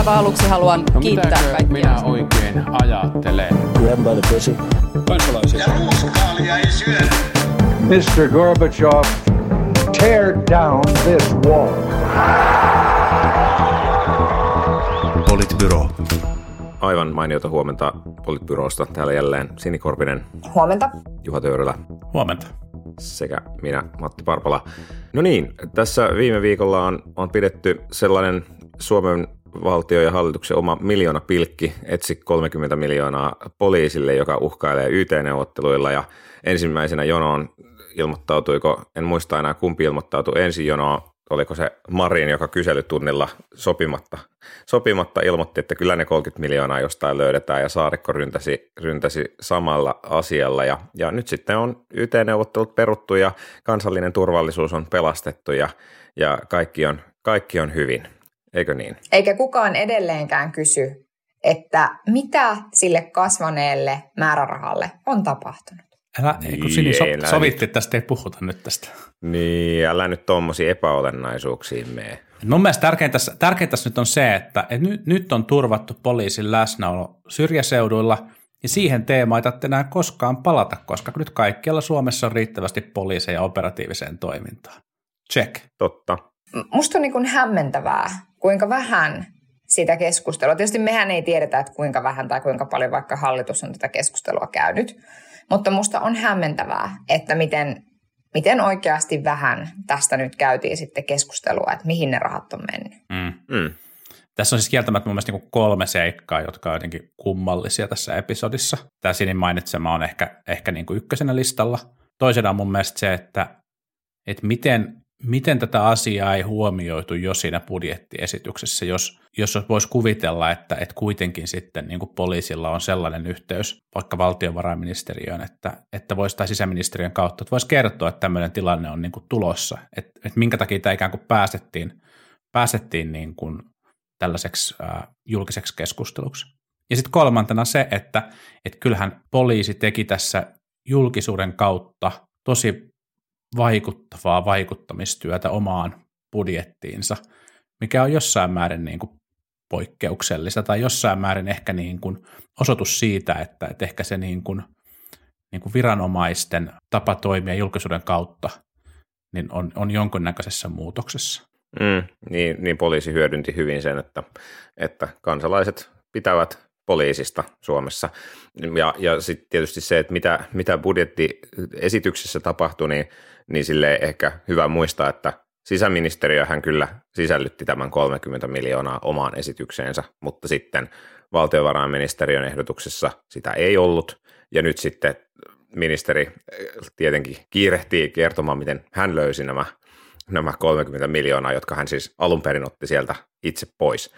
aivan aluksi haluan No kiittää kaikkia. minä oikein ajattelen? Grab by the pussy. kansalaisia. Ja ruuskaalia ei syödä. Mr. Gorbachev, tear down this wall. Politbyro. Aivan mainiota huomenta Politbyrosta. Täällä jälleen Sini Korpinen, Huomenta. Juha Töyrylä Huomenta. sekä minä, Matti Parpala. No niin, tässä viime viikolla on, on pidetty sellainen Suomen valtio ja hallituksen oma miljoona pilkki, etsi 30 miljoonaa poliisille, joka uhkailee YT-neuvotteluilla ja ensimmäisenä jonoon ilmoittautuiko, en muista enää kumpi ilmoittautui ensin jonoon, oliko se Marin, joka kyselytunnilla sopimatta, sopimatta ilmoitti, että kyllä ne 30 miljoonaa jostain löydetään ja Saarikko ryntäsi, ryntäsi samalla asialla. Ja, ja nyt sitten on YT-neuvottelut peruttu ja kansallinen turvallisuus on pelastettu ja, ja kaikki, on, kaikki on hyvin, eikö niin? Eikä kukaan edelleenkään kysy, että mitä sille kasvaneelle määrärahalle on tapahtunut. Älä, Niin, kun Sini so, älä sovittiin, että tästä ei puhuta nyt tästä. Niin, älä nyt tuommoisiin epäolennaisuuksiin mene. Mun mielestä tärkeintä, tässä- tärkeintä nyt on se, että, että nyt, nyt on turvattu poliisin läsnäolo syrjäseuduilla, ja siihen teemaan ei tarvitse enää koskaan palata, koska nyt kaikkialla Suomessa on riittävästi poliiseja operatiiviseen toimintaan. Check. Totta. Musta on niin kuin hämmentävää, kuinka vähän sitä keskustelua. Tietysti mehän ei tiedetä, että kuinka vähän tai kuinka paljon vaikka hallitus on tätä keskustelua käynyt, mutta musta on hämmentävää, että miten, miten oikeasti vähän tästä nyt käytiin sitten keskustelua, että mihin ne rahat on mennyt. Mm. Mm. Tässä on siis kieltämättä mun mielestä niin kolme seikkaa, jotka on jotenkin kummallisia tässä episodissa. Tämä Sinin mainitsema on ehkä, ehkä niin kuin ykkösenä listalla. Toisena on mun mielestä se, että, että miten, miten tätä asiaa ei huomioitu jo siinä budjettiesityksessä, jos, jos voisi kuvitella, että, että kuitenkin sitten niin kuin poliisilla on sellainen yhteys vaikka valtiovarainministeriöön, että, että voisi tai sisäministeriön kautta, että voisi kertoa, että tämmöinen tilanne on niin kuin tulossa, että, että minkä takia tämä ikään kuin päästettiin, päästettiin niin kuin tällaiseksi äh, julkiseksi keskusteluksi. Ja sitten kolmantena se, että, että kyllähän poliisi teki tässä julkisuuden kautta tosi vaikuttavaa vaikuttamistyötä omaan budjettiinsa, mikä on jossain määrin niin kuin poikkeuksellista tai jossain määrin ehkä niin kuin osoitus siitä, että, että ehkä se niin kuin, niin kuin viranomaisten tapa toimia julkisuuden kautta niin on, on jonkunnäköisessä muutoksessa. Mm, niin, niin poliisi hyödynti hyvin sen, että, että kansalaiset pitävät poliisista Suomessa. Ja, ja sitten tietysti se, että mitä, mitä budjettiesityksessä tapahtui, niin, niin sille ehkä hyvä muistaa, että sisäministeriöhän kyllä sisällytti tämän 30 miljoonaa omaan esitykseensä, mutta sitten valtiovarainministeriön ehdotuksessa sitä ei ollut, ja nyt sitten ministeri eh, tietenkin kiirehtii kertomaan, miten hän löysi nämä nämä 30 miljoonaa, jotka hän siis alun perin otti sieltä itse pois,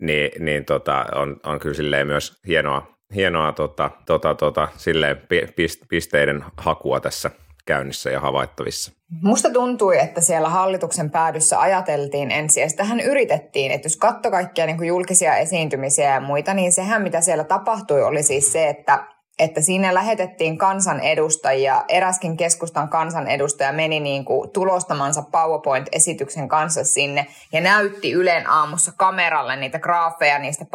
niin, niin tota, on, on kyllä silleen myös hienoa, hienoa tota, tota, tota, silleen pi- pist- pisteiden hakua tässä käynnissä ja havaittavissa. Musta tuntui, että siellä hallituksen päädyssä ajateltiin ensin, ja sitähän yritettiin, että jos katso kaikkia niin kuin julkisia esiintymisiä ja muita, niin sehän mitä siellä tapahtui oli siis se, että että siinä lähetettiin kansanedustajia, eräskin keskustan kansanedustaja meni niin kuin tulostamansa PowerPoint-esityksen kanssa sinne ja näytti Ylen aamussa kameralle niitä graafeja niistä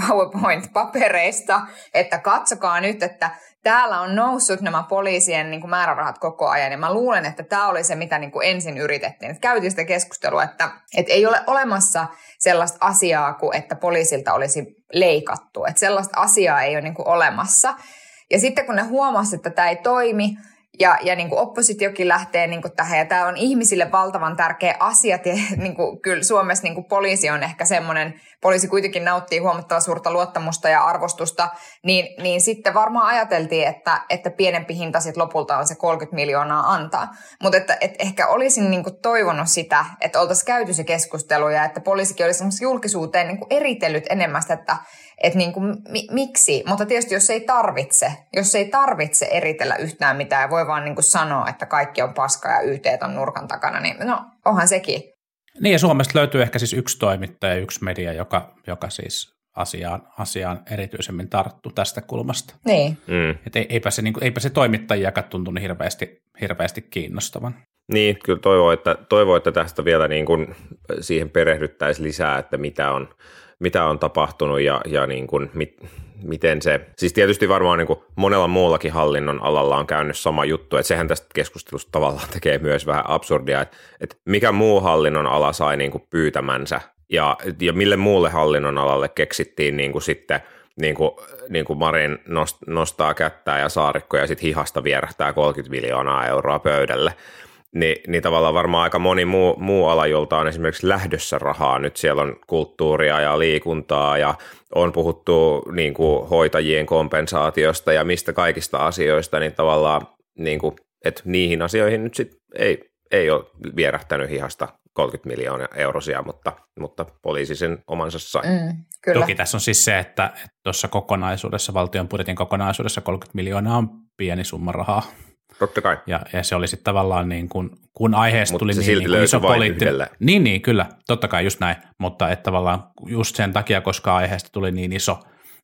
PowerPoint-papereista, että katsokaa nyt, että täällä on noussut nämä poliisien niin kuin määrärahat koko ajan ja mä luulen, että tämä oli se, mitä niin kuin ensin yritettiin. Että käytiin sitä keskustelua, että, että ei ole olemassa sellaista asiaa kuin, että poliisilta olisi leikattu. Että sellaista asiaa ei ole niin kuin olemassa. Ja sitten kun ne huomasivat, että tämä ei toimi, ja, ja niin kuin oppositiokin lähtee niin kuin tähän, ja tämä on ihmisille valtavan tärkeä asia. Niin kuin, kyllä Suomessa niin kuin poliisi on ehkä semmoinen, poliisi kuitenkin nauttii huomattavan suurta luottamusta ja arvostusta, niin, niin sitten varmaan ajateltiin, että, että pienempi hinta sitten lopulta on se 30 miljoonaa antaa. Mutta että, että ehkä olisin niin kuin toivonut sitä, että oltaisiin käyty se keskustelu, ja että poliisikin olisi julkisuuteen niin kuin eritellyt enemmän sitä, että että niin kuin, mi, miksi, mutta tietysti jos ei tarvitse, jos ei tarvitse eritellä yhtään mitään ja voi vaan niin kuin sanoa, että kaikki on paska ja YT on nurkan takana, niin no onhan sekin. Niin ja Suomesta löytyy ehkä siis yksi toimittaja ja yksi media, joka, joka siis asiaan, asiaan erityisemmin tarttu tästä kulmasta. Niin. Mm. Et ei- eipä, se, niin kuin, eipä se toimittajiakaan tuntunut hirveästi, hirveästi kiinnostavan. Niin, kyllä toivoo, että, toivoo, että tästä vielä niin kuin siihen perehdyttäisiin lisää, että mitä on, mitä on tapahtunut ja, ja niin kuin, mit, miten se, siis tietysti varmaan niin kuin monella muullakin hallinnon alalla on käynyt sama juttu, että sehän tästä keskustelusta tavallaan tekee myös vähän absurdia, että, että mikä muu hallinnon ala sai niin kuin pyytämänsä ja, ja mille muulle hallinnon alalle keksittiin niin kuin sitten niin kuin, niin kuin Marin nostaa kättää ja saarikko ja sitten hihasta vierähtää 30 miljoonaa euroa pöydälle niin, niin tavallaan varmaan aika moni muu, muu ala, jolta on esimerkiksi lähdössä rahaa. Nyt siellä on kulttuuria ja liikuntaa ja on puhuttu niin kuin hoitajien kompensaatiosta ja mistä kaikista asioista, niin tavallaan niin kuin, että niihin asioihin nyt sit ei, ei ole vierähtänyt hihasta 30 miljoonaa eurosia, mutta, mutta poliisi sen omansa sai. Mm, kyllä. Toki tässä on siis se, että tuossa kokonaisuudessa, valtion budjetin kokonaisuudessa 30 miljoonaa on pieni summa rahaa. Totta kai. Ja, ja se oli sitten tavallaan niin kuin, kun aiheesta tuli niin, niin kuin iso poliittinen. Niin, niin, kyllä, totta kai just näin, mutta että tavallaan just sen takia, koska aiheesta tuli niin iso,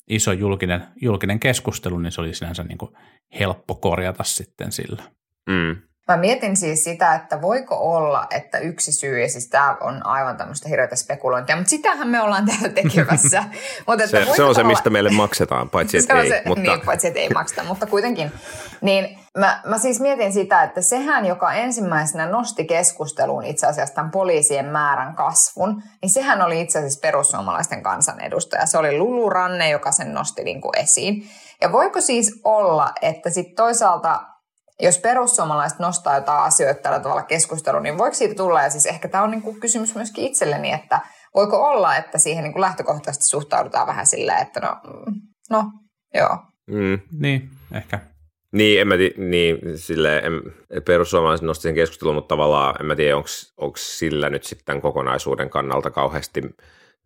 iso julkinen, julkinen keskustelu, niin se oli sinänsä niin kuin helppo korjata sitten sillä. Mm. Mä mietin siis sitä, että voiko olla, että yksi syy, ja siis tämä on aivan tämmöistä hirveätä spekulointia, mutta sitähän me ollaan täällä tekemässä. mutta että se, se on se, mistä meille maksetaan, paitsi että ei. Se, mutta... Niin, paitsi että ei makseta, mutta kuitenkin. Niin mä, mä siis mietin sitä, että sehän, joka ensimmäisenä nosti keskusteluun itse asiassa tämän poliisien määrän kasvun, niin sehän oli itse asiassa perussuomalaisten kansanedustaja. Se oli Lulu Ranne, joka sen nosti niin kuin esiin. Ja voiko siis olla, että sitten toisaalta jos perussuomalaiset nostaa jotain asioita tällä tavalla keskusteluun, niin voiko siitä tulla, ja siis ehkä tämä on niin kuin kysymys myöskin itselleni, että voiko olla, että siihen niin kuin lähtökohtaisesti suhtaudutaan vähän silleen, että no, no joo. Mm. Niin, ehkä. Niin, en mä tii, niin, silleen, en, perussuomalaiset nosti sen keskustelun, mutta tavallaan en mä tiedä, onko sillä nyt sitten kokonaisuuden kannalta kauheasti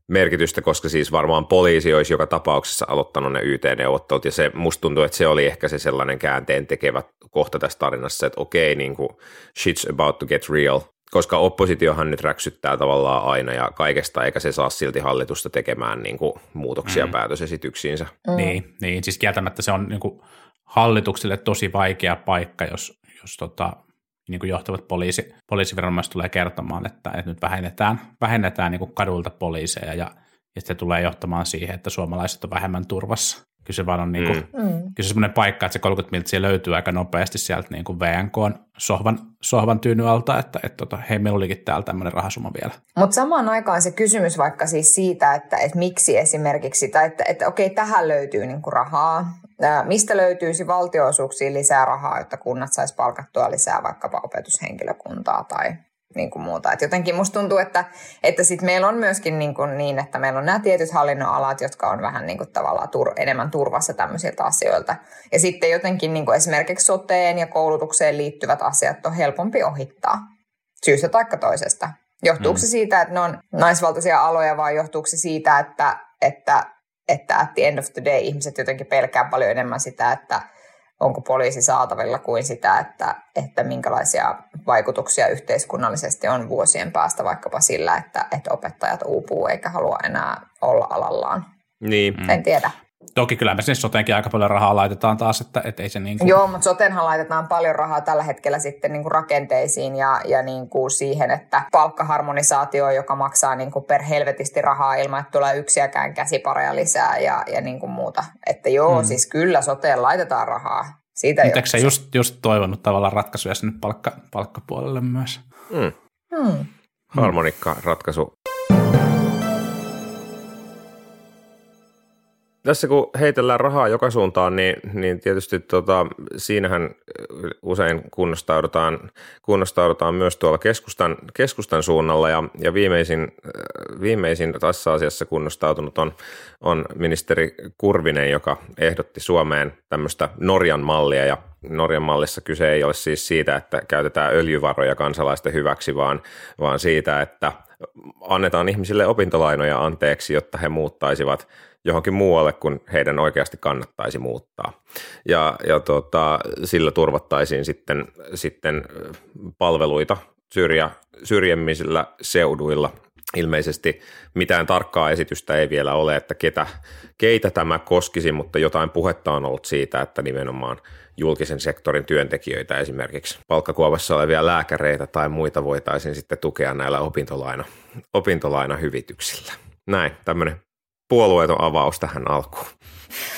merkitystä, koska siis varmaan poliisi olisi joka tapauksessa aloittanut ne YT-neuvottelut, ja se, musta tuntuu, että se oli ehkä se sellainen käänteen tekevä kohta tässä tarinassa, että okei, niin kuin, shit's about to get real, koska oppositiohan nyt räksyttää tavallaan aina ja kaikesta, eikä se saa silti hallitusta tekemään niin kuin, muutoksia mm. päätösesityksiinsä. Mm. Niin, niin, siis kieltämättä se on niin kuin, hallitukselle tosi vaikea paikka, jos, jos tota, niin kuin johtavat poliisi, poliisiviranomaiset tulee kertomaan, että, että nyt vähennetään, vähennetään niin kuin kadulta poliiseja ja, ja se tulee johtamaan siihen, että suomalaiset on vähemmän turvassa. Kyllä se vaan on niin kuin, mm. mm. kyllä se semmoinen paikka, että se 30 miltsiä löytyy aika nopeasti sieltä niin kuin VNK sohvan, sohvan tyyny alta, että, että, että hei, meillä olikin täällä tämmöinen rahasumma vielä. Mutta samaan aikaan se kysymys vaikka siis siitä, että, että miksi esimerkiksi, tai että, että okei, tähän löytyy niin kuin rahaa, Mistä löytyisi valtionosuuksiin lisää rahaa, jotta kunnat saisi palkattua lisää vaikkapa opetushenkilökuntaa tai niin kuin muuta. Et jotenkin musta tuntuu, että, että sit meillä on myöskin niin, kuin niin, että meillä on nämä tietyt hallinnonalat, jotka on vähän niin kuin tavallaan tur, enemmän turvassa tämmöisiltä asioilta. Ja sitten jotenkin niin kuin esimerkiksi soteen ja koulutukseen liittyvät asiat on helpompi ohittaa syystä tai toisesta. Johtuuko mm. se siitä, että ne on naisvaltaisia aloja vai johtuuko se siitä, että, että että at the end of the day ihmiset jotenkin pelkää paljon enemmän sitä, että onko poliisi saatavilla kuin sitä, että, että minkälaisia vaikutuksia yhteiskunnallisesti on vuosien päästä vaikkapa sillä, että, että opettajat uupuu eikä halua enää olla alallaan. Niin. En tiedä. Toki kyllä me siis soteenkin aika paljon rahaa laitetaan taas, että, että ei se niin kuin... Joo, mutta sotenhan laitetaan paljon rahaa tällä hetkellä sitten niin kuin rakenteisiin ja, ja niin kuin siihen, että palkkaharmonisaatio, joka maksaa niin kuin per helvetisti rahaa ilman, että tulee yksiäkään käsipareja lisää ja, ja niin kuin muuta. Että joo, hmm. siis kyllä soteen laitetaan rahaa. Siitä Mutta se just, just toivonut tavallaan ratkaisuja sinne palkka, palkkapuolelle myös? Hmm. Hmm. Harmonikka ratkaisu Tässä kun heitellään rahaa joka suuntaan, niin, niin tietysti tota, siinähän usein kunnostaudutaan, kunnostaudutaan myös tuolla keskustan, keskustan suunnalla. Ja, ja viimeisin, viimeisin tässä asiassa kunnostautunut on, on ministeri Kurvinen, joka ehdotti Suomeen tämmöistä Norjan mallia. Ja Norjan mallissa kyse ei ole siis siitä, että käytetään öljyvaroja kansalaisten hyväksi, vaan, vaan siitä, että annetaan ihmisille opintolainoja anteeksi, jotta he muuttaisivat – johonkin muualle, kun heidän oikeasti kannattaisi muuttaa. Ja, ja tota, sillä turvattaisiin sitten, sitten palveluita syrjä, syrjemmisillä seuduilla ilmeisesti mitään tarkkaa esitystä ei vielä ole, että ketä, keitä tämä koskisi, mutta jotain puhetta on ollut siitä, että nimenomaan julkisen sektorin työntekijöitä, esimerkiksi palkkakuovassa olevia lääkäreitä tai muita voitaisiin sitten tukea näillä opintolaina, opintolainahyvityksillä. Näin, tämmöinen puolueeton avaus tähän alkuun.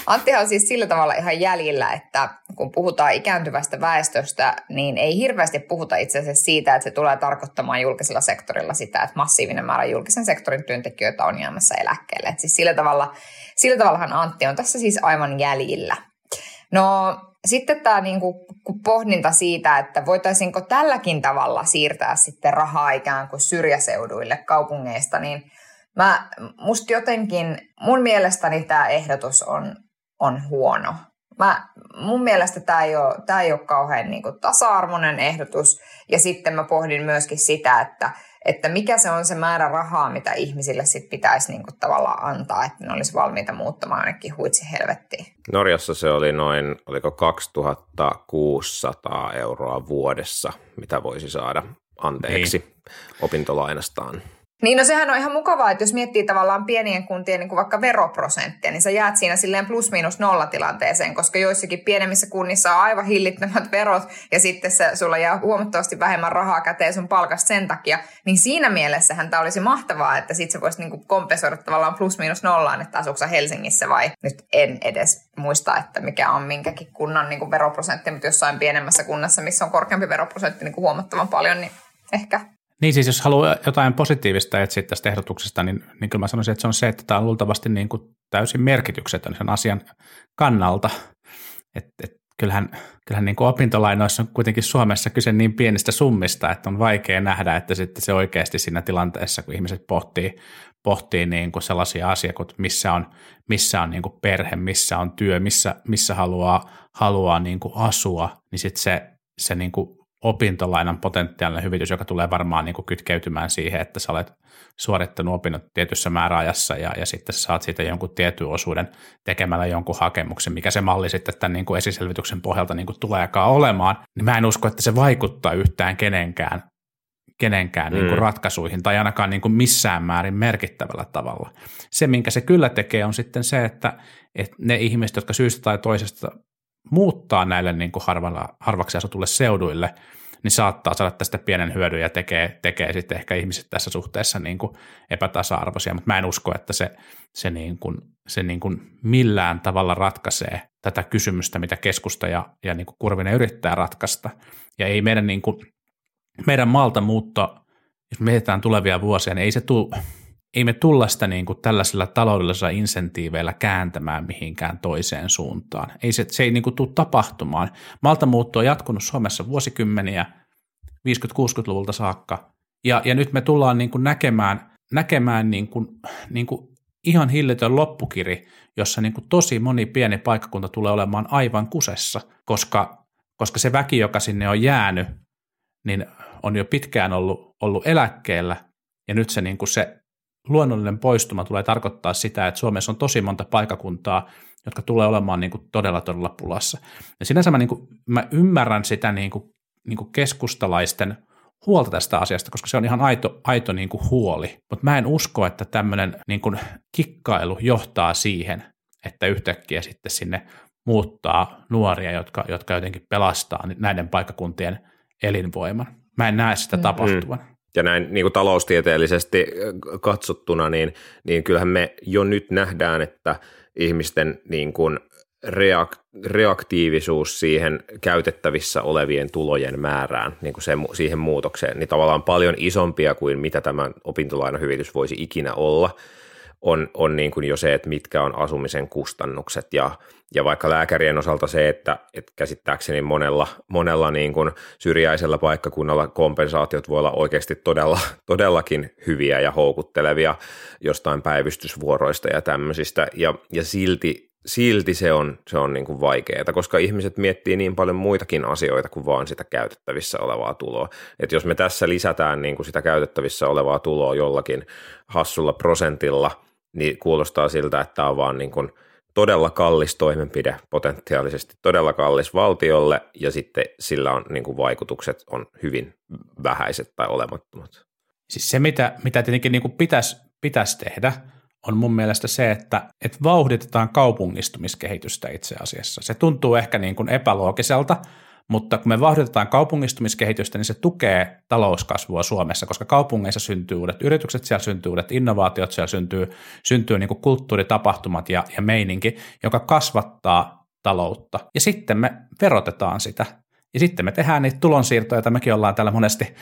Anttihan on siis sillä tavalla ihan jäljillä, että kun puhutaan ikääntyvästä väestöstä, niin ei hirveästi puhuta itse asiassa siitä, että se tulee tarkoittamaan julkisella sektorilla sitä, että massiivinen määrä julkisen sektorin työntekijöitä on jäämässä eläkkeelle. Et siis sillä, tavalla, sillä tavallahan Antti on tässä siis aivan jäljillä. No sitten tämä niinku pohdinta siitä, että voitaisiinko tälläkin tavalla siirtää sitten rahaa ikään kuin syrjäseuduille kaupungeista, niin mä, musta jotenkin, mun mielestäni tämä ehdotus on, on huono. Mä, mun mielestä tämä ei ole, tää ei ole kauhean niinku tasa-arvoinen ehdotus. Ja sitten mä pohdin myöskin sitä, että, että mikä se on se määrä rahaa, mitä ihmisille sit pitäisi niinku tavallaan antaa, että ne olisi valmiita muuttamaan ainakin huitsi helvettiin. Norjassa se oli noin, oliko 2600 euroa vuodessa, mitä voisi saada anteeksi niin. opintolainastaan. Niin no sehän on ihan mukavaa, että jos miettii tavallaan pienien kuntien niin kuin vaikka veroprosenttia, niin sä jäät siinä silleen plus-miinus nolla tilanteeseen, koska joissakin pienemmissä kunnissa on aivan hillittömät verot ja sitten se, sulla jää huomattavasti vähemmän rahaa käteen sun palkasta sen takia, niin siinä mielessähän tämä olisi mahtavaa, että sit sä voisit niin kuin kompensoida tavallaan plus-miinus nollaan, että asuksa Helsingissä vai nyt en edes muista, että mikä on minkäkin kunnan niin kuin veroprosentti, mutta jossain pienemmässä kunnassa, missä on korkeampi veroprosentti niin kuin huomattavan paljon, niin ehkä niin siis jos haluaa jotain positiivista etsiä tästä ehdotuksesta, niin, niin kyllä mä sanoisin, että se on se, että tämä on luultavasti niin kuin täysin merkityksetön sen asian kannalta. Et, et, kyllähän kyllähän niin kuin opintolainoissa on kuitenkin Suomessa kyse niin pienistä summista, että on vaikea nähdä, että sitten se oikeasti siinä tilanteessa, kun ihmiset pohtii, pohtii niin kuin sellaisia asioita, missä on, missä on niin kuin perhe, missä on työ, missä, missä haluaa, haluaa niin kuin asua, niin sitten se, se niin kuin opintolainan potentiaalinen hyvitys, joka tulee varmaan niin kuin kytkeytymään siihen, että sä olet suorittanut opinnot tietyssä määräajassa ja, ja sitten saat siitä jonkun tietyn osuuden tekemällä jonkun hakemuksen, mikä se malli sitten tämän niin kuin esiselvityksen pohjalta niin kuin tuleekaan olemaan, niin mä en usko, että se vaikuttaa yhtään kenenkään, kenenkään mm. niin kuin ratkaisuihin tai ainakaan niin kuin missään määrin merkittävällä tavalla. Se, minkä se kyllä tekee, on sitten se, että, että ne ihmiset, jotka syystä tai toisesta muuttaa näille niin kuin harvalla, harvaksi asutulle seuduille, niin saattaa saada tästä pienen hyödyn ja tekee, tekee sitten ehkä ihmiset tässä suhteessa niin kuin epätasa-arvoisia, mutta mä en usko, että se, se, niin kuin, se niin kuin millään tavalla ratkaisee tätä kysymystä, mitä keskusta ja, ja niin kuin Kurvinen yrittää ratkaista. Ja ei meidän, niin kuin, meidän maalta muutto, jos mietitään tulevia vuosia, niin ei se tule ei me tulla sitä niin kuin tällaisilla taloudellisilla insentiiveillä kääntämään mihinkään toiseen suuntaan. Ei se, se ei niin kuin tule tapahtumaan. Maltamuutto on jatkunut Suomessa vuosikymmeniä 50-60-luvulta saakka, ja, ja nyt me tullaan niin kuin näkemään, näkemään niin kuin, niin kuin ihan hillitön loppukiri, jossa niin kuin tosi moni pieni paikkakunta tulee olemaan aivan kusessa, koska, koska se väki, joka sinne on jäänyt, niin on jo pitkään ollut, ollut eläkkeellä, ja nyt se, niin kuin se luonnollinen poistuma tulee tarkoittaa sitä, että Suomessa on tosi monta paikakuntaa, jotka tulee olemaan niin kuin todella todella pulassa. Ja sinänsä mä, niin kuin, mä ymmärrän sitä niin kuin, niin kuin keskustalaisten huolta tästä asiasta, koska se on ihan aito, aito niin kuin huoli. Mutta mä en usko, että tämmöinen niin kuin kikkailu johtaa siihen, että yhtäkkiä sitten sinne muuttaa nuoria, jotka, jotka jotenkin pelastaa näiden paikakuntien elinvoiman. Mä en näe sitä mm. tapahtuvan. Mm ja näin niin kuin taloustieteellisesti katsottuna, niin, niin kyllähän me jo nyt nähdään, että ihmisten niin kuin reak- reaktiivisuus siihen käytettävissä olevien tulojen määrään, niin kuin se, siihen muutokseen, niin tavallaan paljon isompia kuin mitä tämä opintolainahyvitys voisi ikinä olla – on, on niin kuin jo se, että mitkä on asumisen kustannukset ja, ja vaikka lääkärien osalta se, että, että käsittääkseni monella, monella niin kuin syrjäisellä paikkakunnalla kompensaatiot voi olla oikeasti todella, todellakin hyviä ja houkuttelevia jostain päivystysvuoroista ja tämmöisistä ja, ja silti silti se on, se on niin kuin vaikeaa, koska ihmiset miettii niin paljon muitakin asioita kuin vaan sitä käytettävissä olevaa tuloa. Et jos me tässä lisätään niin kuin sitä käytettävissä olevaa tuloa jollakin hassulla prosentilla – niin kuulostaa siltä, että tämä on vaan niin kuin todella kallis toimenpide potentiaalisesti, todella kallis valtiolle ja sitten sillä on niin kuin vaikutukset on hyvin vähäiset tai olemattomat. Siis se, mitä, mitä tietenkin niin kuin pitäisi, pitäisi tehdä, on mun mielestä se, että, että vauhditetaan kaupungistumiskehitystä itse asiassa. Se tuntuu ehkä niin kuin epäloogiselta, mutta kun me vauhditetaan kaupungistumiskehitystä, niin se tukee talouskasvua Suomessa, koska kaupungeissa syntyy uudet yritykset, siellä syntyy uudet innovaatiot, siellä syntyy, syntyy niin kulttuuritapahtumat ja, ja meininki, joka kasvattaa taloutta. Ja sitten me verotetaan sitä. Ja sitten me tehdään niitä tulonsiirtoja, joita mekin ollaan täällä monesti,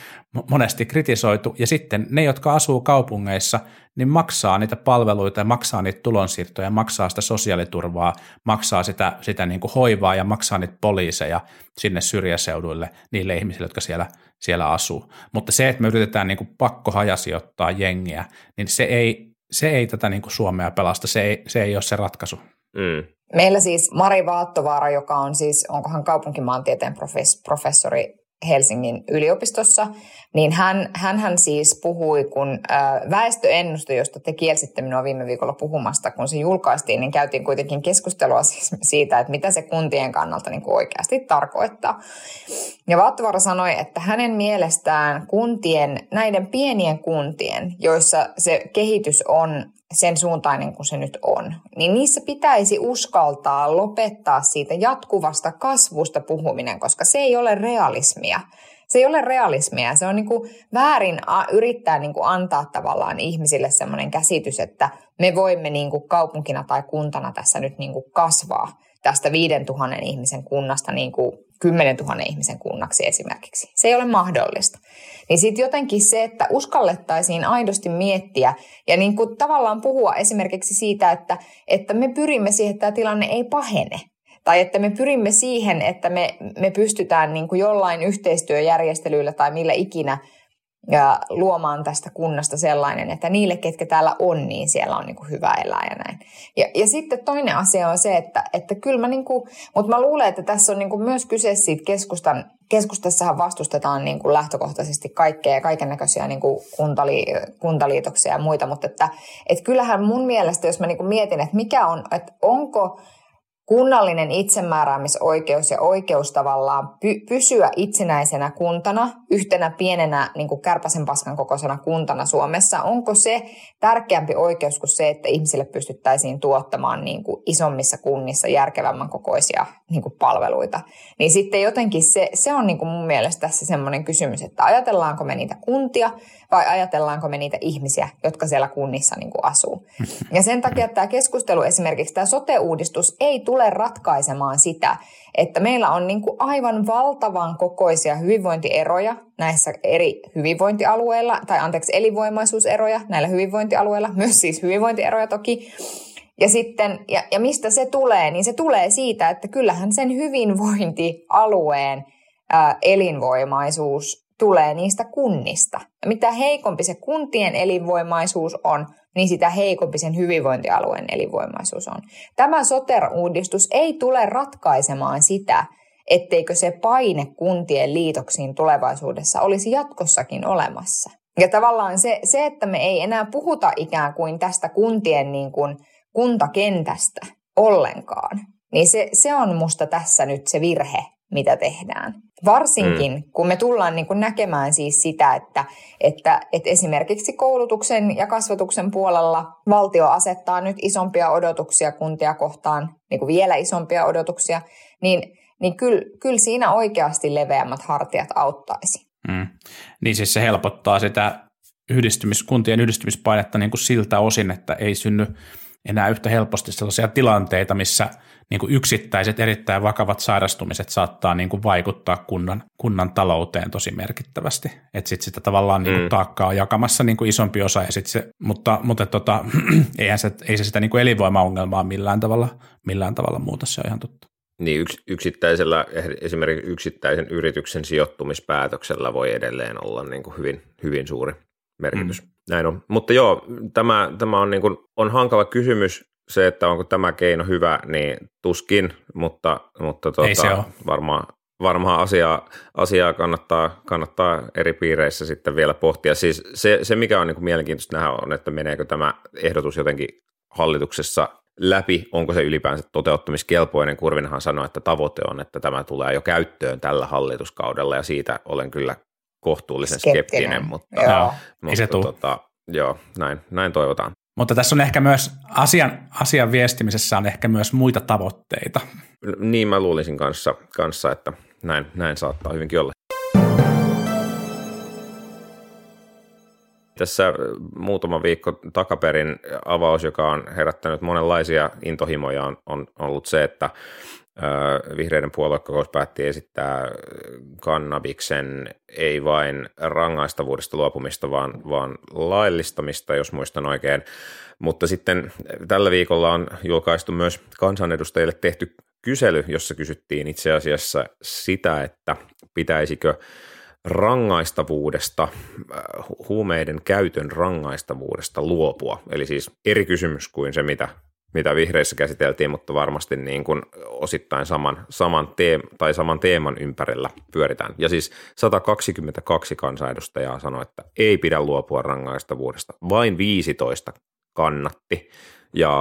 monesti kritisoitu, ja sitten ne, jotka asuu kaupungeissa, niin maksaa niitä palveluita ja maksaa niitä tulonsiirtoja, maksaa sitä sosiaaliturvaa, maksaa sitä, sitä niin kuin hoivaa ja maksaa niitä poliiseja sinne syrjäseuduille niille ihmisille, jotka siellä, siellä asuu. Mutta se, että me yritetään niin kuin pakko hajasijoittaa jengiä, niin se ei, se ei tätä niin kuin Suomea pelasta, se ei, se ei ole se ratkaisu. Mm. Meillä siis Mari Vaattovaara, joka on siis, onkohan kaupunkimaantieteen professori Helsingin yliopistossa, niin hän, hän siis puhui, kun ää, väestöennuste, josta te kielsitte minua viime viikolla puhumasta, kun se julkaistiin, niin käytiin kuitenkin keskustelua siis siitä, että mitä se kuntien kannalta niin kuin oikeasti tarkoittaa. Ja Vaattovaara sanoi, että hänen mielestään kuntien, näiden pienien kuntien, joissa se kehitys on sen suuntainen kuin se nyt on, niin niissä pitäisi uskaltaa lopettaa siitä jatkuvasta kasvusta puhuminen, koska se ei ole realismia. Se ei ole realismia. Se on niin kuin väärin yrittää niin kuin antaa tavallaan ihmisille sellainen käsitys, että me voimme niin kuin kaupunkina tai kuntana tässä nyt niin kuin kasvaa tästä 5000 ihmisen kunnasta niin kuin 10 000 ihmisen kunnaksi esimerkiksi. Se ei ole mahdollista. Niin sitten jotenkin se, että uskallettaisiin aidosti miettiä ja niin kuin tavallaan puhua esimerkiksi siitä, että, että me pyrimme siihen, että tämä tilanne ei pahene. Tai että me pyrimme siihen, että me, me pystytään niin kuin jollain yhteistyöjärjestelyillä tai millä ikinä – ja luomaan tästä kunnasta sellainen, että niille, ketkä täällä on, niin siellä on niin kuin hyvä elää ja näin. Ja, ja sitten toinen asia on se, että, että kyllä mä, niin kuin, mutta mä luulen, että tässä on niin kuin myös kyse siitä keskustan, keskustassahan vastustetaan niin kuin lähtökohtaisesti kaikkea ja kaiken näköisiä niin kuntali, kuntaliitoksia ja muita, mutta että, että kyllähän mun mielestä, jos mä niin kuin mietin, että mikä on, että onko kunnallinen itsemääräämisoikeus ja oikeus tavallaan py- pysyä itsenäisenä kuntana, yhtenä pienenä niin kuin kärpäsen paskan kokoisena kuntana Suomessa, onko se tärkeämpi oikeus kuin se, että ihmisille pystyttäisiin tuottamaan niin kuin isommissa kunnissa järkevämmän kokoisia niin kuin palveluita. Niin sitten jotenkin se, se on niin kuin mun mielestä tässä semmoinen kysymys, että ajatellaanko me niitä kuntia vai ajatellaanko me niitä ihmisiä, jotka siellä kunnissa niin kuin asuu. Ja sen takia tämä keskustelu esimerkiksi, tämä sote-uudistus ei tule ratkaisemaan sitä, että meillä on niin kuin aivan valtavan kokoisia hyvinvointieroja näissä eri hyvinvointialueilla, tai anteeksi, elinvoimaisuuseroja näillä hyvinvointialueilla, myös siis hyvinvointieroja toki, ja sitten, ja, ja mistä se tulee? Niin se tulee siitä, että kyllähän sen hyvinvointialueen ää, elinvoimaisuus tulee niistä kunnista. Ja mitä heikompi se kuntien elinvoimaisuus on, niin sitä heikompi sen hyvinvointialueen elinvoimaisuus on. Tämä soter-uudistus ei tule ratkaisemaan sitä, etteikö se paine kuntien liitoksiin tulevaisuudessa olisi jatkossakin olemassa. Ja tavallaan se, se että me ei enää puhuta ikään kuin tästä kuntien niin kuin kuntakentästä ollenkaan, niin se, se on musta tässä nyt se virhe, mitä tehdään. Varsinkin, mm. kun me tullaan niin kuin näkemään siis sitä, että, että, että esimerkiksi koulutuksen ja kasvatuksen puolella valtio asettaa nyt isompia odotuksia kuntia kohtaan, niin kuin vielä isompia odotuksia, niin, niin kyllä, kyllä siinä oikeasti leveämmät hartiat auttaisi. Mm. Niin siis se helpottaa sitä yhdistymis, kuntien yhdistymispainetta niin kuin siltä osin, että ei synny enää yhtä helposti sellaisia tilanteita, missä niin kuin yksittäiset erittäin vakavat sairastumiset saattaa niin kuin vaikuttaa kunnan, kunnan talouteen tosi merkittävästi. Että sitten sitä tavallaan niin kuin mm. taakkaa on jakamassa niin kuin isompi osa, ja sit se, mutta, mutta tota, eihän se, ei se sitä niin kuin elinvoimaongelmaa millään tavalla, millään tavalla muuta, se on ihan totta. Niin yks, yksittäisellä, esimerkiksi yksittäisen yrityksen sijoittumispäätöksellä voi edelleen olla niin kuin hyvin, hyvin suuri merkitys. Mm. Näin on. Mutta joo, tämä, tämä on, niin kuin, on hankala kysymys se, että onko tämä keino hyvä, niin tuskin, mutta, mutta tuota, varmaan, varmaan asiaa, asiaa kannattaa, kannattaa eri piireissä sitten vielä pohtia. Siis se, se mikä on niin kuin mielenkiintoista nähdä on, että meneekö tämä ehdotus jotenkin hallituksessa läpi, onko se ylipäänsä toteuttamiskelpoinen. Kurvinhan sanoi, että tavoite on, että tämä tulee jo käyttöön tällä hallituskaudella ja siitä olen kyllä kohtuullisen Skeptinen, skeptinen, mutta, joo. mutta se tuu. tota, joo, näin, näin toivotaan. Mutta tässä on ehkä myös, asian, asian viestimisessä on ehkä myös muita tavoitteita. Niin mä luulisin kanssa, kanssa että näin, näin saattaa hyvinkin olla. Tässä äh, muutama viikko takaperin avaus, joka on herättänyt monenlaisia intohimoja, on, on ollut se, että vihreiden puoluekokous päätti esittää kannabiksen ei vain rangaistavuudesta luopumista, vaan, vaan laillistamista, jos muistan oikein. Mutta sitten tällä viikolla on julkaistu myös kansanedustajille tehty kysely, jossa kysyttiin itse asiassa sitä, että pitäisikö rangaistavuudesta, huumeiden käytön rangaistavuudesta luopua. Eli siis eri kysymys kuin se, mitä, mitä vihreissä käsiteltiin, mutta varmasti niin kuin osittain saman, saman, teem, tai saman teeman ympärillä pyöritään. Ja siis 122 kansanedustajaa sanoi, että ei pidä luopua rangaistavuudesta. Vain 15 kannatti ja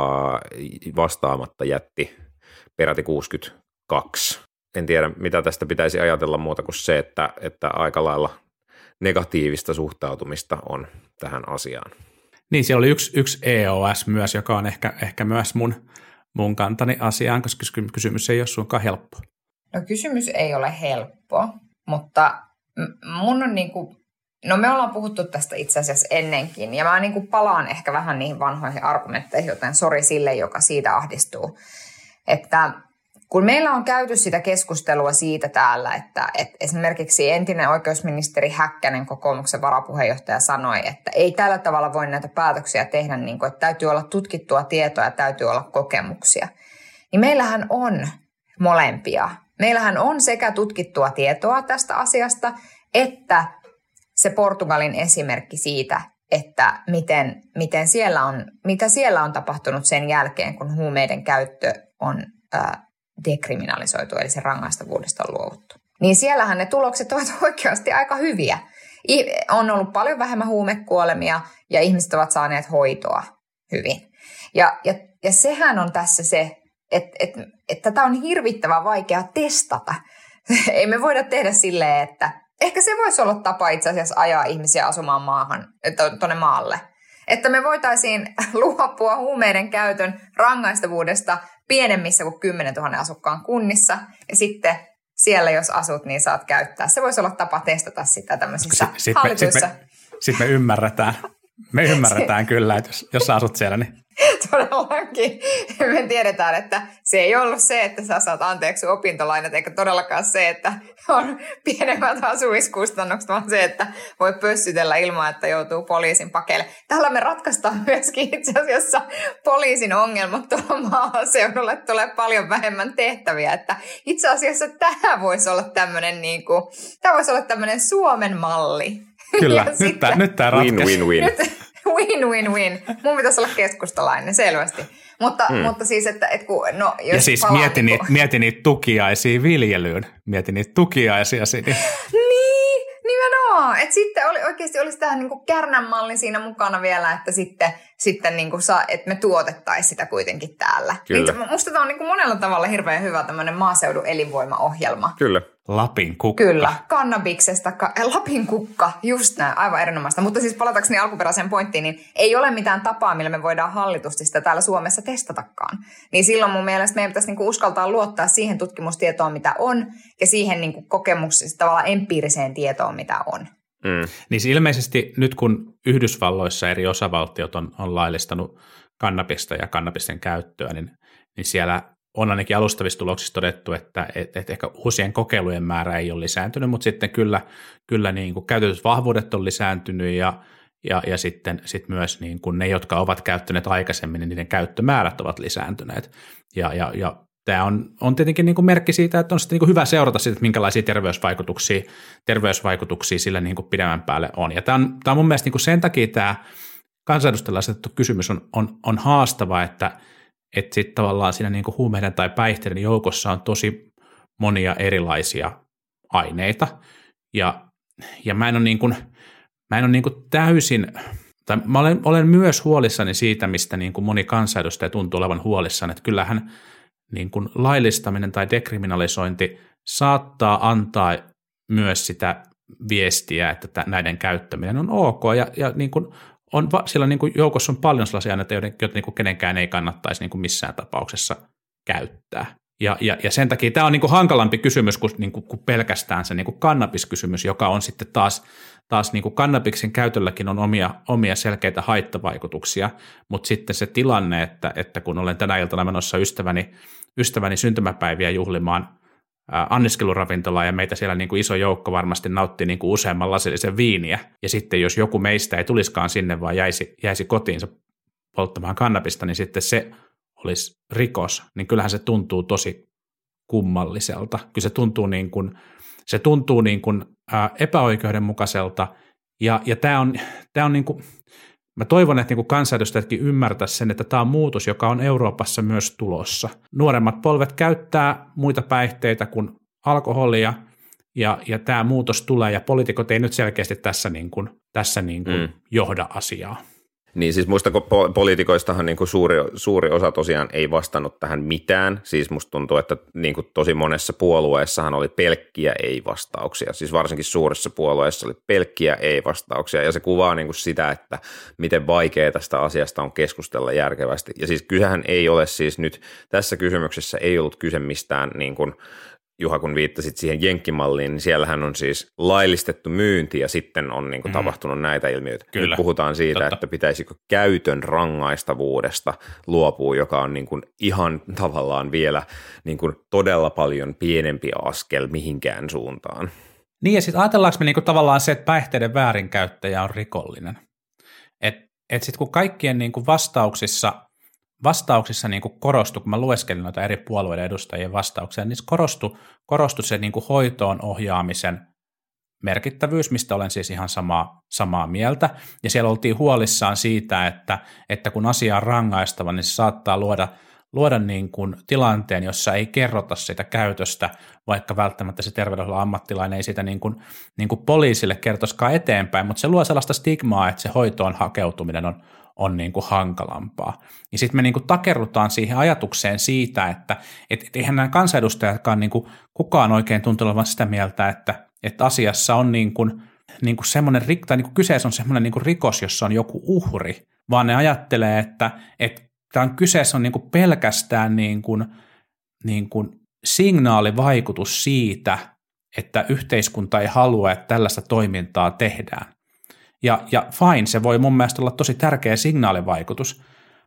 vastaamatta jätti peräti 62 en tiedä, mitä tästä pitäisi ajatella muuta kuin se, että, että aika lailla negatiivista suhtautumista on tähän asiaan. Niin, siellä oli yksi, yksi EOS myös, joka on ehkä, ehkä myös mun, mun kantani asiaan, koska kysymys ei ole suinkaan helppo. No kysymys ei ole helppo, mutta mun on niinku, no me ollaan puhuttu tästä itse asiassa ennenkin, ja mä niinku palaan ehkä vähän niihin vanhoihin argumentteihin, joten sori sille, joka siitä ahdistuu. Että kun meillä on käyty sitä keskustelua siitä täällä, että, että esimerkiksi entinen oikeusministeri Häkkänen, kokoomuksen varapuheenjohtaja, sanoi, että ei tällä tavalla voi näitä päätöksiä tehdä, niin kuin, että täytyy olla tutkittua tietoa ja täytyy olla kokemuksia. Niin meillähän on molempia. Meillähän on sekä tutkittua tietoa tästä asiasta, että se Portugalin esimerkki siitä, että miten, miten siellä on, mitä siellä on tapahtunut sen jälkeen, kun huumeiden käyttö on dekriminalisoitu, eli se rangaistavuudesta on luovuttu. Niin siellähän ne tulokset ovat oikeasti aika hyviä. On ollut paljon vähemmän huumekuolemia ja ihmiset ovat saaneet hoitoa hyvin. Ja, ja, ja sehän on tässä se, että et, et tätä on hirvittävän vaikea testata. Ei me voida tehdä silleen, että ehkä se voisi olla tapa itse asiassa ajaa ihmisiä asumaan maahan, tuonne maalle. Että me voitaisiin luopua huumeiden käytön rangaistavuudesta pienemmissä kuin 10 000 asukkaan kunnissa. Ja sitten siellä, jos asut, niin saat käyttää. Se voisi olla tapa testata sitä tämmöisissä sitten hallituissa. Sitten me, sit me ymmärretään, me ymmärretään kyllä, että jos, jos asut siellä, niin Todellakin. Me tiedetään, että se ei ollut se, että sä saat anteeksi opintolainat, eikä todellakaan se, että on pienemmät asuiskustannukset, vaan se, että voi pössytellä ilman, että joutuu poliisin pakeille. Tällä me ratkaistaan myöskin itse asiassa poliisin ongelmat tuolla maaseudulla, että tulee paljon vähemmän tehtäviä. Että itse asiassa tämä voisi olla tämmöinen, niin kuin, tämä voisi olla tämmöinen Suomen malli. Kyllä, nyt, tämä, nyt tämä Win, win, win. Nyt, win, win, win. Mun pitäisi olla keskustalainen, selvästi. Mutta, mm. mutta siis, että, että kun, no, jos Ja siis palaa mieti, niin niitä, mieti niitä tukiaisia viljelyyn. Mieti niitä tukiaisia sinne. Niin, nimenomaan. Että sitten oli, oikeasti olisi tähän niin kärnän malli siinä mukana vielä, että sitten, sitten niin kuin saa, että me tuotettaisiin sitä kuitenkin täällä. Kyllä. Niin, musta tämä on niin kuin monella tavalla hirveän hyvä tämmöinen maaseudun elinvoimaohjelma. Kyllä. Lapin kukka. Kyllä, kannabiksesta, ka- äh, Lapin kukka, just näin, aivan erinomaista. Mutta siis palatakseni alkuperäiseen pointtiin, niin ei ole mitään tapaa, millä me voidaan hallitusti sitä täällä Suomessa testatakaan. Niin silloin mun mielestä meidän pitäisi niinku uskaltaa luottaa siihen tutkimustietoon, mitä on, ja siihen niinku kokemukseen, tavallaan empiiriseen tietoon, mitä on. Mm. Niin siis ilmeisesti nyt kun Yhdysvalloissa eri osavaltiot on, on laillistanut kannabista ja kannabisten käyttöä, niin, niin siellä on ainakin alustavissa tuloksissa todettu, että et, et ehkä uusien kokeilujen määrä ei ole lisääntynyt, mutta sitten kyllä, kyllä niin kuin käytetyt vahvuudet on lisääntynyt ja, ja, ja sitten sit myös niin kuin ne, jotka ovat käyttäneet aikaisemmin, niin niiden käyttömäärät ovat lisääntyneet. Ja, ja, ja tämä on, on tietenkin niin kuin merkki siitä, että on niin kuin hyvä seurata siitä, että minkälaisia terveysvaikutuksia, terveysvaikutuksia sillä niin kuin pidemmän päälle on. Ja tämä on, tämä on mun mielestä niin kuin sen takia tämä kansanedustajalla asetettu kysymys on, on, on haastava, että – että sitten tavallaan siinä niin kuin huumeiden tai päihteiden joukossa on tosi monia erilaisia aineita, ja, ja mä en ole, niin kuin, mä en ole niin kuin täysin, tai mä olen, olen myös huolissani siitä, mistä niin kuin moni kansanedustaja tuntuu olevan huolissaan, että kyllähän niin kuin laillistaminen tai dekriminalisointi saattaa antaa myös sitä viestiä, että näiden käyttäminen on ok. Ja, ja niin kuin on, siellä niin kuin joukossa on paljon sellaisia aineita, joita niin kuin kenenkään ei kannattaisi niin kuin missään tapauksessa käyttää. Ja, ja, ja sen takia tämä on niin kuin hankalampi kysymys kuin, niin kuin, kuin pelkästään se niin kuin kannabiskysymys, joka on sitten taas, taas niin kuin kannabiksen käytölläkin on omia, omia selkeitä haittavaikutuksia, mutta sitten se tilanne, että, että kun olen tänä iltana menossa ystäväni, ystäväni syntymäpäiviä juhlimaan anniskeluravintolaan ja meitä siellä niin kuin iso joukko varmasti nauttii niin kuin useamman lasillisen viiniä, ja sitten jos joku meistä ei tulisikaan sinne, vaan jäisi, jäisi kotiinsa polttamaan kannabista, niin sitten se olisi rikos, niin kyllähän se tuntuu tosi kummalliselta. Kyllä se tuntuu niin kuin, se tuntuu niin kuin, ää, epäoikeudenmukaiselta, ja, ja tämä on, tämä on niin kuin, Mä toivon, että niin kansanedustajatkin ymmärtäisivät sen, että tämä on muutos, joka on Euroopassa myös tulossa. Nuoremmat polvet käyttää muita päihteitä kuin alkoholia, ja, ja tämä muutos tulee, ja poliitikot ei nyt selkeästi tässä, niin kuin, tässä niin kuin mm. johda asiaa. Niin siis muista poliitikoistahan niin kuin suuri, suuri osa tosiaan ei vastannut tähän mitään. Siis musta tuntuu, että niin kuin tosi monessa puolueessahan oli pelkkiä ei-vastauksia. Siis varsinkin suuressa puolueessa oli pelkkiä ei-vastauksia. Ja se kuvaa niin kuin sitä, että miten vaikea tästä asiasta on keskustella järkevästi. Ja siis kysehän ei ole siis nyt, tässä kysymyksessä ei ollut kyse mistään niin kuin Juha, kun viittasit siihen jenkkimalliin, niin siellähän on siis laillistettu myynti ja sitten on niin kuin, mm. tapahtunut näitä ilmiöitä. Kyllä. Nyt puhutaan siitä, Totta. että pitäisikö käytön rangaistavuudesta luopua, joka on niin kuin, ihan tavallaan vielä niin kuin, todella paljon pienempi askel mihinkään suuntaan. Niin ja sitten ajatellaanko me niin kuin, tavallaan se, että päihteiden väärinkäyttäjä on rikollinen. Että et sitten kun kaikkien niin kuin, vastauksissa – vastauksissa niin kuin korostui, kun mä lueskelin noita eri puolueiden edustajien vastauksia, niin korostui, korostui se niin kuin hoitoon ohjaamisen merkittävyys, mistä olen siis ihan samaa, samaa mieltä. Ja siellä oltiin huolissaan siitä, että, että kun asia on rangaistava, niin se saattaa luoda, luoda niin kuin tilanteen, jossa ei kerrota sitä käytöstä, vaikka välttämättä se terveydenhuollon ammattilainen ei sitä niin kuin, niin kuin poliisille kertoiskaan eteenpäin, mutta se luo sellaista stigmaa, että se hoitoon hakeutuminen on, on niin kuin hankalampaa. Ja sitten me niin kuin takerrutaan siihen ajatukseen siitä, että et, et eihän nämä kansanedustajatkaan niin kuin kukaan oikein tuntuu sitä mieltä, että, että asiassa on niin kuin, niin kuin semmoinen, tai niin kuin kyseessä on semmoinen niin kuin rikos, jossa on joku uhri, vaan ne ajattelee, että, että tämän kyseessä on niin kuin pelkästään niin kuin, niin kuin signaalivaikutus siitä, että yhteiskunta ei halua, että tällaista toimintaa tehdään. Ja, ja fine, se voi mun mielestä olla tosi tärkeä signaalivaikutus,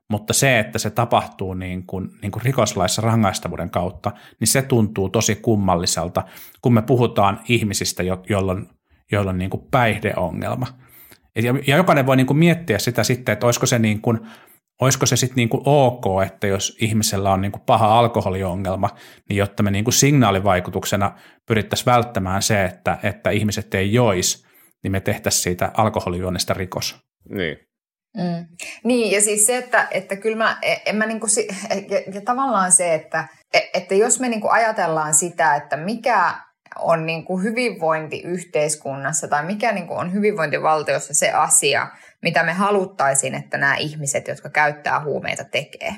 mutta se, että se tapahtuu niin kuin, niin kuin rikoslaissa rangaistavuuden kautta, niin se tuntuu tosi kummalliselta, kun me puhutaan ihmisistä, joilla on, joilla on niin kuin päihdeongelma. Ja, ja jokainen voi niin kuin miettiä sitä sitten, että olisiko se, niin kuin, olisiko se sitten niin kuin ok, että jos ihmisellä on niin kuin paha alkoholiongelma, niin jotta me niin kuin signaalivaikutuksena pyrittäisiin välttämään se, että, että ihmiset ei joisi, niin me tehtäisiin siitä alkoholijuonnesta rikos. Niin. Mm. Niin, ja siis se, että, että kyllä mä, e, en mä niinku, ja, ja tavallaan se, että, e, että jos me niinku ajatellaan sitä, että mikä on niinku hyvinvointi yhteiskunnassa tai mikä niinku on hyvinvointivaltiossa se asia, mitä me haluttaisiin, että nämä ihmiset, jotka käyttää huumeita, tekee.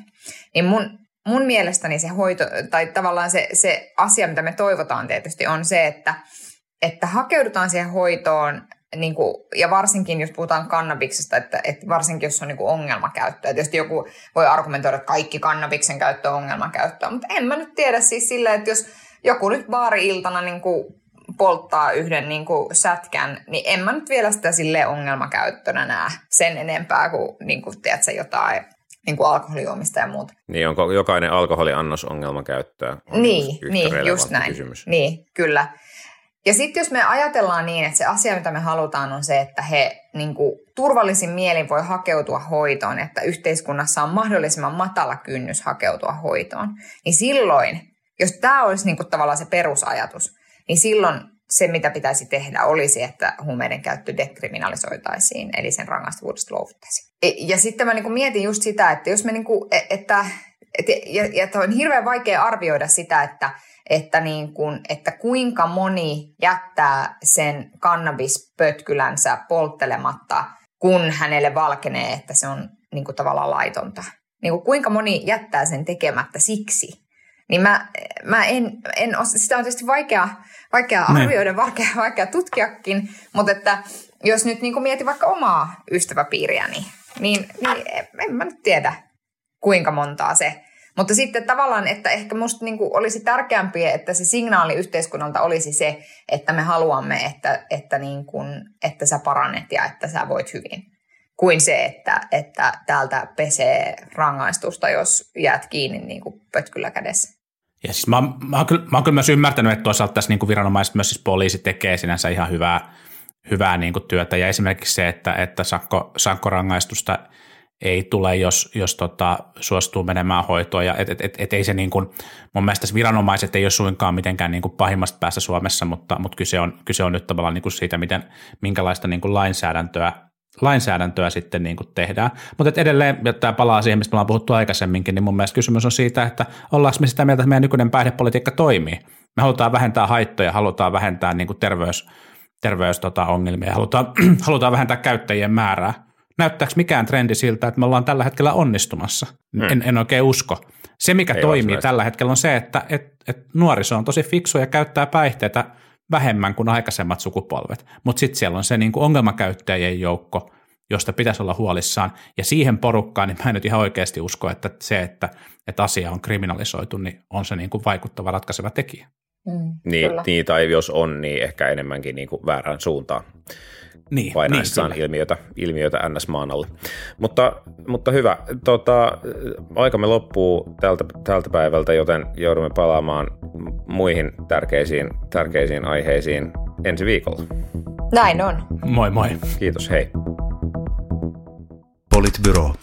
Niin mun, mun mielestäni se hoito, tai tavallaan se, se asia, mitä me toivotaan tietysti, on se, että, että hakeudutaan siihen hoitoon niin kuin, ja varsinkin jos puhutaan kannabiksesta, että, että varsinkin jos on niin kuin ongelmakäyttöä. Tietysti joku voi argumentoida, että kaikki kannabiksen käyttö on ongelmakäyttöä, mutta en mä nyt tiedä siis silleen, että jos joku nyt baari-iltana niin kuin polttaa yhden niin kuin sätkän, niin en mä nyt vielä sitä sille ongelmakäyttönä näe sen enempää kuin, niin kuin tiedätkö, jotain niin kuin alkoholijuomista ja muuta. Niin, onko jokainen alkoholiannos ongelmakäyttöä? On niin, niin just näin. Kysymys. Niin, kyllä. Ja sitten jos me ajatellaan niin, että se asia, mitä me halutaan, on se, että he niin kuin, turvallisin mielin voi hakeutua hoitoon, että yhteiskunnassa on mahdollisimman matala kynnys hakeutua hoitoon, niin silloin, jos tämä olisi niin kuin, tavallaan se perusajatus, niin silloin se, mitä pitäisi tehdä, olisi, että huumeiden käyttö dekriminalisoitaisiin, eli sen rangaistavuudesta luovuttaisiin. E, ja sitten mä niin kuin mietin just sitä, että jos me, niin kuin, e, että, että, ja, ja on hirveän vaikea arvioida sitä, että että, niin kuin, että kuinka moni jättää sen kannabispötkylänsä polttelematta, kun hänelle valkenee, että se on niin kuin tavallaan laitonta. Niin kuin kuinka moni jättää sen tekemättä siksi, Niin mä, mä en, en osa, sitä on tietysti vaikea, vaikea Niin. arvioida, vaikea, vaikea tutkiakin, mutta että jos nyt niin mietin vaikka omaa ystäväpiiriäni, niin, niin en mä nyt tiedä, kuinka montaa se. Mutta sitten tavallaan, että ehkä musta niin olisi tärkeämpi, että se signaali yhteiskunnalta olisi se, että me haluamme, että, että, niin kuin, että sä paranet ja että sä voit hyvin. Kuin se, että, että täältä pesee rangaistusta, jos jäät kiinni niin kuin pötkyllä kädessä. Ja siis mä, mä, oon kyllä, mä oon kyllä myös ymmärtänyt, että toisaalta tässä niin kuin viranomaiset, myös siis poliisi tekee sinänsä ihan hyvää, hyvää niin kuin työtä. Ja esimerkiksi se, että, että sakko, sakkorangaistusta ei tule, jos, jos tota, suostuu menemään hoitoon. Ja et, et, et, et ei se niin kuin, mun mielestä viranomaiset ei ole suinkaan mitenkään niin kuin pahimmasta päästä Suomessa, mutta, mutta kyse, on, kyse on nyt tavallaan niin kuin siitä, miten, minkälaista niin kuin lainsäädäntöä lainsäädäntöä sitten niin kuin tehdään. Mutta et edelleen, ja tämä palaa siihen, mistä me ollaan puhuttu aikaisemminkin, niin mun mielestä kysymys on siitä, että ollaanko me sitä mieltä, että meidän nykyinen päihdepolitiikka toimii. Me halutaan vähentää haittoja, halutaan vähentää niin kuin terveys, terveys tota, halutaan, halutaan vähentää käyttäjien määrää. Näyttääkö mikään trendi siltä, että me ollaan tällä hetkellä onnistumassa? Hmm. En, en oikein usko. Se, mikä Ei toimii tällä hetkellä on se, että et, et nuoriso on tosi fiksu ja käyttää päihteitä vähemmän kuin aikaisemmat sukupolvet. Mutta sitten siellä on se niin kuin ongelmakäyttäjien joukko, josta pitäisi olla huolissaan. Ja siihen porukkaan, niin mä en nyt ihan oikeasti usko, että se, että, että asia on kriminalisoitu, niin on se niin kuin vaikuttava ratkaiseva tekijä. Mm, Niin, kyllä. niin, tai jos on, niin ehkä enemmänkin niin kuin väärään suuntaan Niin, painaessaan niin, ilmiötä, ilmiötä NS-maan alle. Mutta, mutta hyvä, tota, aikamme loppuu tältä, tältä päivältä, joten joudumme palaamaan muihin tärkeisiin, tärkeisiin aiheisiin ensi viikolla. Näin on. Moi moi. Kiitos, hei. Politbyro.